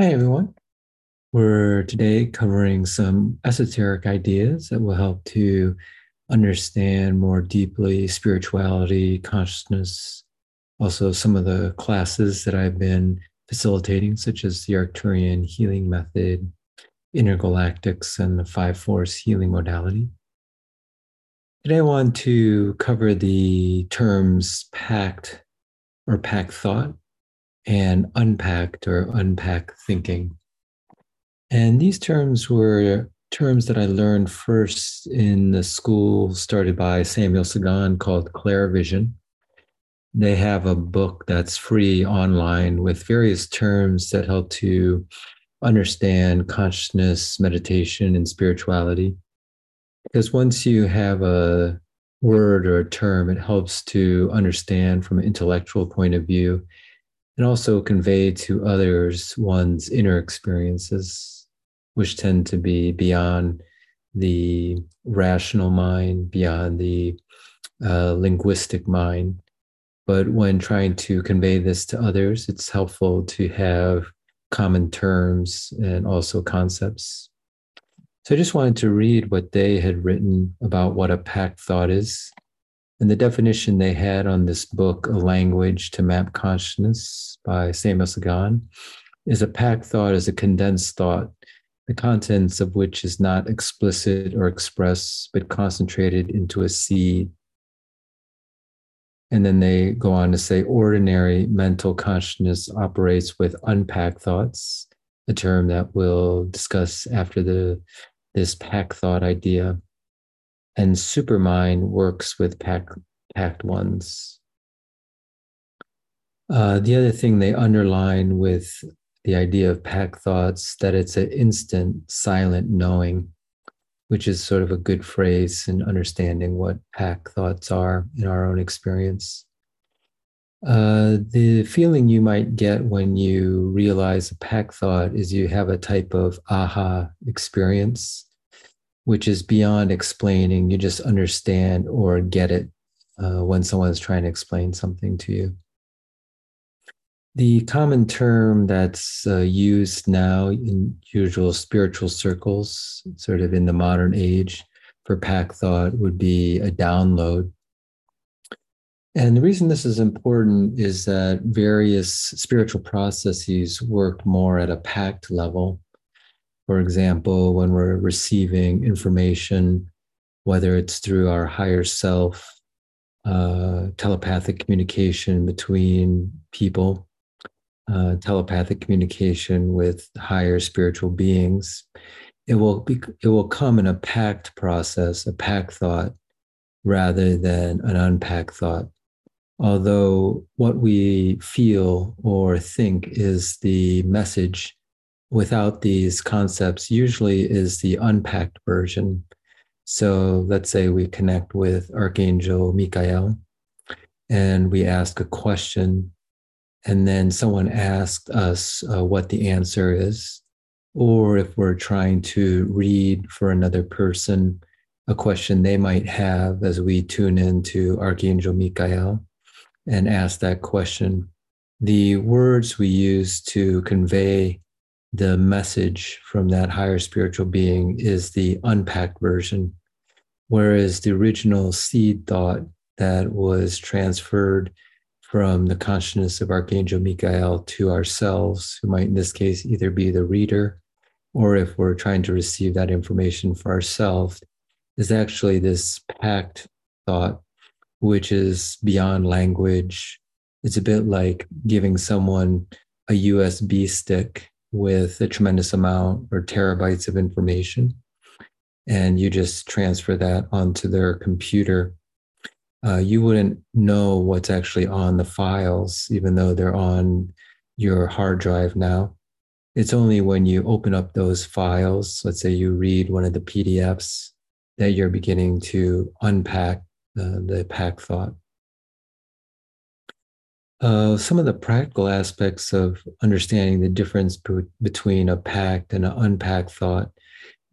Hi, everyone. We're today covering some esoteric ideas that will help to understand more deeply spirituality, consciousness, also some of the classes that I've been facilitating, such as the Arcturian healing method, intergalactics, and the five force healing modality. Today, I want to cover the terms packed or packed thought and unpacked or unpack thinking. And these terms were terms that I learned first in the school started by Samuel Sagan called Clairvision. They have a book that's free online with various terms that help to understand consciousness, meditation, and spirituality. Because once you have a word or a term, it helps to understand from an intellectual point of view and also convey to others one's inner experiences, which tend to be beyond the rational mind, beyond the uh, linguistic mind. But when trying to convey this to others, it's helpful to have common terms and also concepts. So I just wanted to read what they had written about what a packed thought is and the definition they had on this book, A Language to Map Consciousness by Samuel Sagan, is a packed thought is a condensed thought, the contents of which is not explicit or expressed, but concentrated into a seed. And then they go on to say ordinary mental consciousness operates with unpacked thoughts, a term that we'll discuss after the this packed thought idea and supermind works with packed, packed ones. Uh, the other thing they underline with the idea of packed thoughts that it's an instant silent knowing, which is sort of a good phrase in understanding what packed thoughts are in our own experience. Uh, the feeling you might get when you realize a pack thought is you have a type of aha experience which is beyond explaining. You just understand or get it uh, when someone's trying to explain something to you. The common term that's uh, used now in usual spiritual circles, sort of in the modern age, for pack thought would be a download. And the reason this is important is that various spiritual processes work more at a packed level for example, when we're receiving information, whether it's through our higher self, uh, telepathic communication between people, uh, telepathic communication with higher spiritual beings, it will be, it will come in a packed process, a packed thought, rather than an unpacked thought. Although what we feel or think is the message without these concepts usually is the unpacked version. So let's say we connect with Archangel Michael and we ask a question, and then someone asked us uh, what the answer is. Or if we're trying to read for another person a question they might have as we tune into Archangel Michael and ask that question, the words we use to convey the message from that higher spiritual being is the unpacked version, whereas the original seed thought that was transferred from the consciousness of Archangel Michael to ourselves, who might in this case either be the reader or if we're trying to receive that information for ourselves, is actually this packed thought, which is beyond language. It's a bit like giving someone a USB stick with a tremendous amount or terabytes of information, and you just transfer that onto their computer, uh, you wouldn't know what's actually on the files, even though they're on your hard drive now. It's only when you open up those files, let's say you read one of the PDFs, that you're beginning to unpack uh, the pack thought. Some of the practical aspects of understanding the difference be- between a packed and an unpacked thought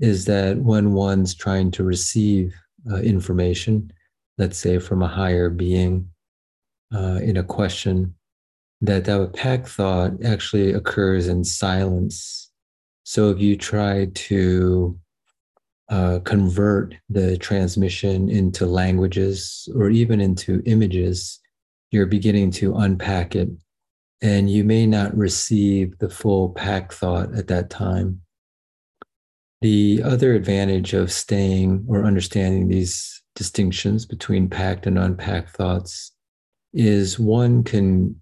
is that when one's trying to receive uh, information, let's say from a higher being uh, in a question, that that packed thought actually occurs in silence. So if you try to uh, convert the transmission into languages or even into images, you're beginning to unpack it. And you may not receive the full pack thought at that time. The other advantage of staying or understanding these distinctions between packed and unpacked thoughts is one can,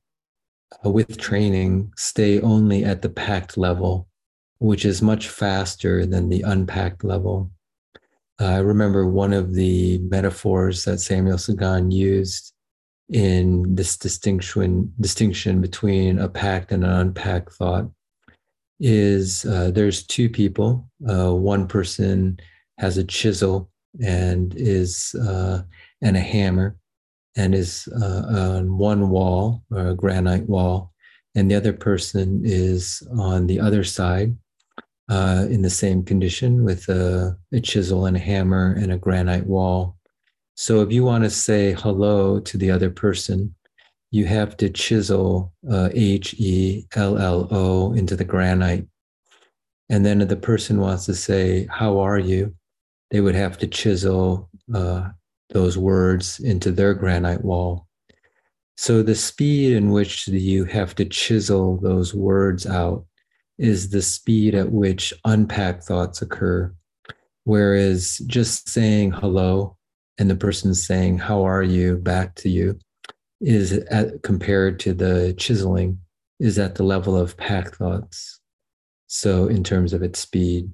uh, with training, stay only at the packed level, which is much faster than the unpacked level. I remember one of the metaphors that Samuel Sagan used in this distinction distinction between a packed and an unpacked thought is uh, there's two people. Uh, one person has a chisel and is uh, and a hammer and is uh, on one wall or a granite wall, and the other person is on the other side uh, in the same condition with a, a chisel and a hammer and a granite wall. So if you want to say hello to the other person, you have to chisel uh, H E L L O into the granite. And then if the person wants to say, How are you? they would have to chisel uh, those words into their granite wall. So the speed in which you have to chisel those words out is the speed at which unpacked thoughts occur. Whereas just saying hello and the person saying, How are you? back to you is at, compared to the chiseling is at the level of packed thoughts. So, in terms of its speed.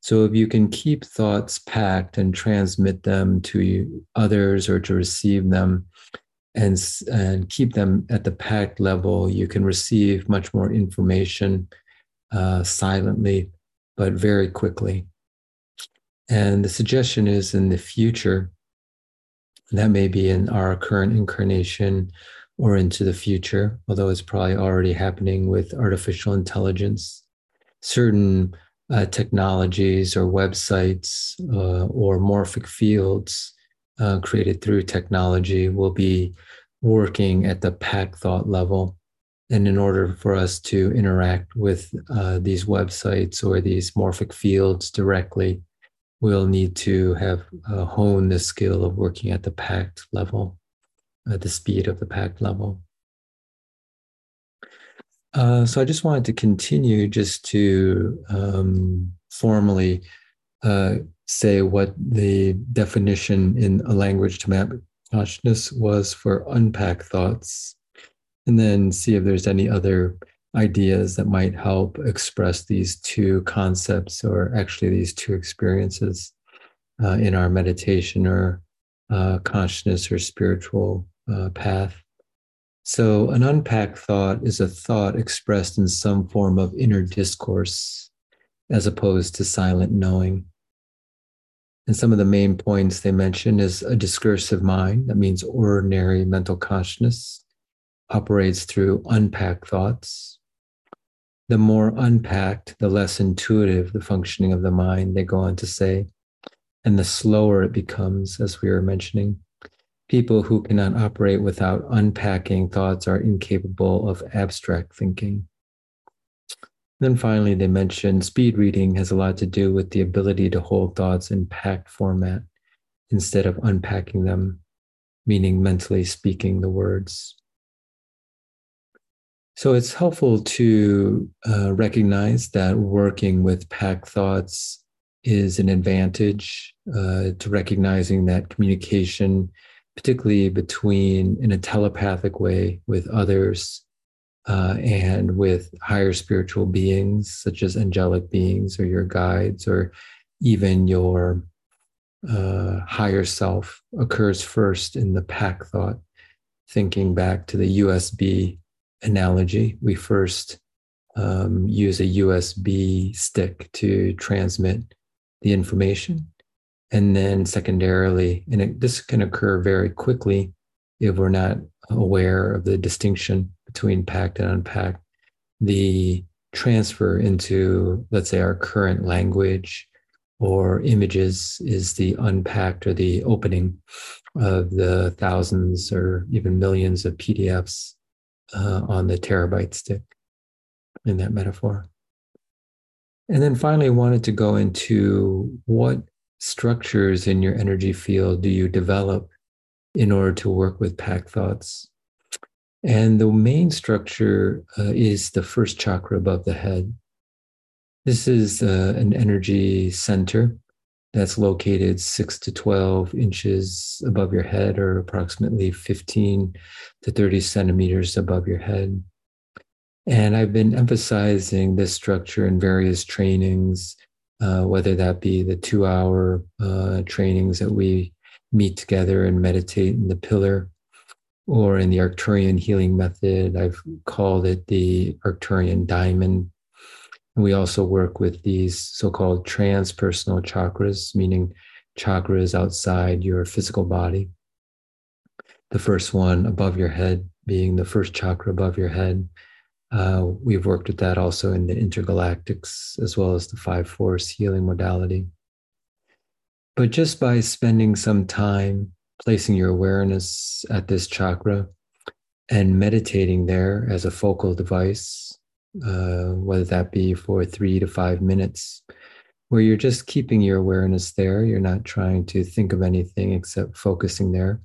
So, if you can keep thoughts packed and transmit them to others or to receive them and, and keep them at the packed level, you can receive much more information uh, silently, but very quickly. And the suggestion is in the future, that may be in our current incarnation or into the future, although it's probably already happening with artificial intelligence. Certain uh, technologies or websites uh, or morphic fields uh, created through technology will be working at the pack thought level and in order for us to interact with uh, these websites or these morphic fields directly, we'll need to have uh, honed the skill of working at the packed level, at the speed of the packed level. Uh, so I just wanted to continue just to um, formally uh, say what the definition in a language to map consciousness was for unpack thoughts and then see if there's any other ideas that might help express these two concepts or actually these two experiences uh, in our meditation or uh, consciousness or spiritual uh, path. So, an unpacked thought is a thought expressed in some form of inner discourse as opposed to silent knowing. And some of the main points they mention is a discursive mind, that means ordinary mental consciousness, operates through unpacked thoughts. The more unpacked, the less intuitive the functioning of the mind, they go on to say, and the slower it becomes, as we were mentioning. People who cannot operate without unpacking thoughts are incapable of abstract thinking. Then finally, they mention speed reading has a lot to do with the ability to hold thoughts in packed format instead of unpacking them, meaning mentally speaking the words. So it's helpful to uh, recognize that working with pack thoughts is an advantage uh, to recognizing that communication, particularly between in a telepathic way with others uh, and with higher spiritual beings, such as angelic beings or your guides or even your uh, higher self, occurs first in the pack thought, thinking back to the USB analogy, we first um, use a USB stick to transmit the information. And then, secondarily, and it, this can occur very quickly if we're not aware of the distinction between packed and unpacked, the transfer into, let's say, our current language or images is the unpacked or the opening of the thousands or even millions of PDFs uh, on the terabyte stick in that metaphor. And then finally, I wanted to go into what structures in your energy field do you develop in order to work with pack thoughts? And the main structure uh, is the first chakra above the head. This is uh, an energy center that's located six to 12 inches above your head, or approximately 15 to 30 centimeters above your head. And I've been emphasizing this structure in various trainings, uh, whether that be the two hour uh, trainings that we meet together and meditate in the pillar, or in the Arcturian healing method. I've called it the Arcturian diamond. We also work with these so called transpersonal chakras, meaning chakras outside your physical body. The first one above your head being the first chakra above your head uh, we've worked with that also in the intergalactics as well as the five force healing modality. But just by spending some time placing your awareness at this chakra and meditating there as a focal device, uh, whether that be for three to five minutes, where you're just keeping your awareness there, you're not trying to think of anything except focusing there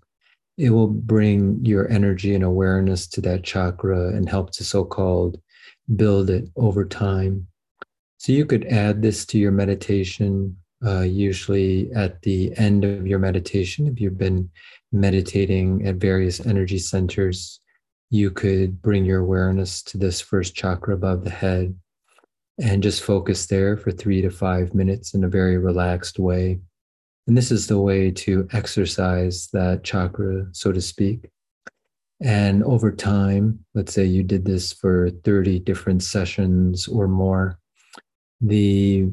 it will bring your energy and awareness to that chakra and help to so called build it over time. So you could add this to your meditation, uh, usually at the end of your meditation. If you've been meditating at various energy centers, you could bring your awareness to this first chakra above the head and just focus there for three to five minutes in a very relaxed way. And this is the way to exercise that chakra, so to speak. And over time, let's say you did this for 30 different sessions or more, the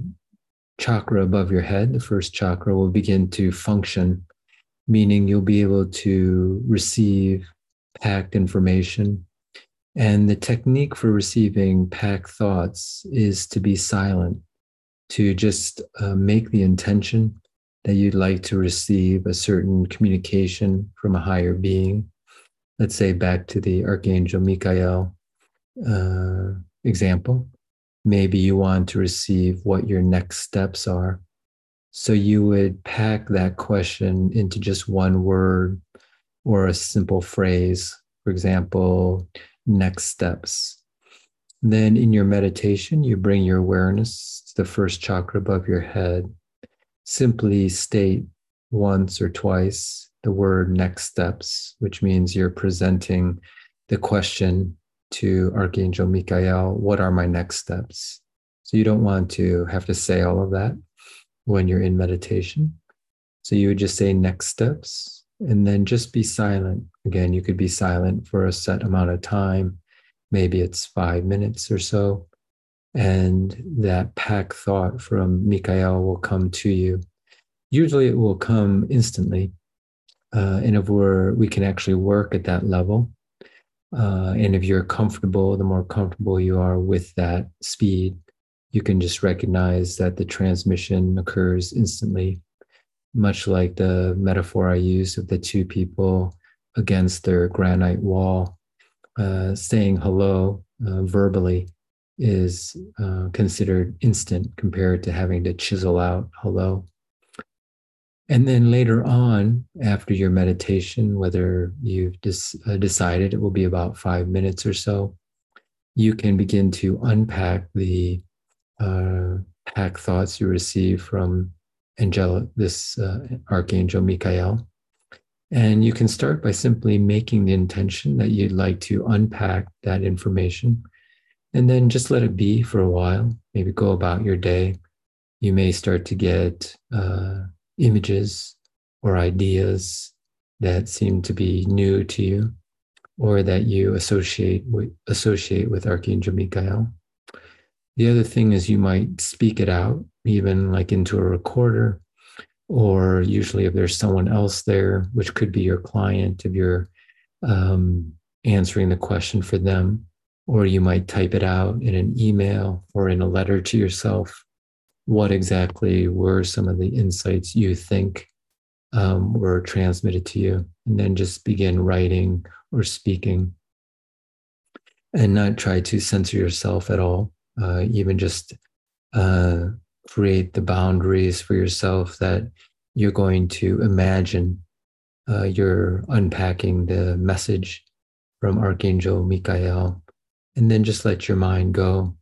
chakra above your head, the first chakra, will begin to function, meaning you'll be able to receive packed information. And the technique for receiving packed thoughts is to be silent, to just uh, make the intention that you'd like to receive a certain communication from a higher being. Let's say back to the Archangel Michael uh, example. Maybe you want to receive what your next steps are. So you would pack that question into just one word or a simple phrase. For example, next steps. Then in your meditation, you bring your awareness to the first chakra above your head simply state once or twice the word next steps, which means you're presenting the question to Archangel Michael, what are my next steps? So you don't want to have to say all of that when you're in meditation. So you would just say next steps and then just be silent. Again, you could be silent for a set amount of time. Maybe it's five minutes or so and that pack thought from Michael will come to you. Usually it will come instantly. Uh, and if we're, we can actually work at that level. Uh, and if you're comfortable, the more comfortable you are with that speed, you can just recognize that the transmission occurs instantly, much like the metaphor I used of the two people against their granite wall, uh, saying hello uh, verbally is uh, considered instant compared to having to chisel out hello. And then later on, after your meditation, whether you've uh, decided it will be about five minutes or so, you can begin to unpack the uh, pack thoughts you receive from angelic, this uh, archangel Michael. And you can start by simply making the intention that you'd like to unpack that information and then just let it be for a while. Maybe go about your day. You may start to get uh, images or ideas that seem to be new to you or that you associate with, associate with Archangel Michael. The other thing is you might speak it out, even like into a recorder, or usually if there's someone else there, which could be your client, if you're um, answering the question for them, or you might type it out in an email or in a letter to yourself. What exactly were some of the insights you think um, were transmitted to you? And then just begin writing or speaking. and not try to censor yourself at all. Uh, even just uh, create the boundaries for yourself that you're going to imagine uh, you're unpacking the message from Archangel Michael, and then just let your mind go.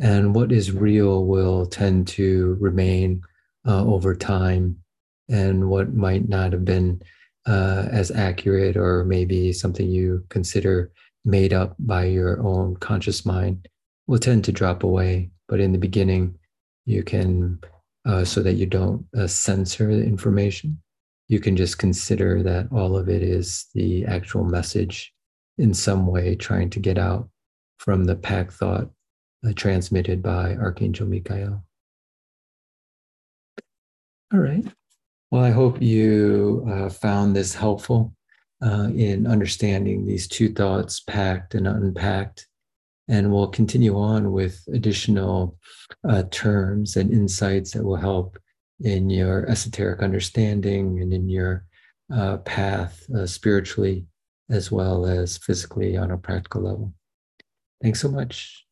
And what is real will tend to remain uh, over time, and what might not have been uh, as accurate or maybe something you consider made up by your own conscious mind will tend to drop away. But in the beginning, you can, uh, so that you don't uh, censor the information, you can just consider that all of it is the actual message in some way trying to get out from the pack thought uh, transmitted by Archangel Michael. All right. Well, I hope you uh, found this helpful uh, in understanding these two thoughts, packed and unpacked. And we'll continue on with additional uh, terms and insights that will help in your esoteric understanding and in your uh, path uh, spiritually as well as physically on a practical level. Thanks so much.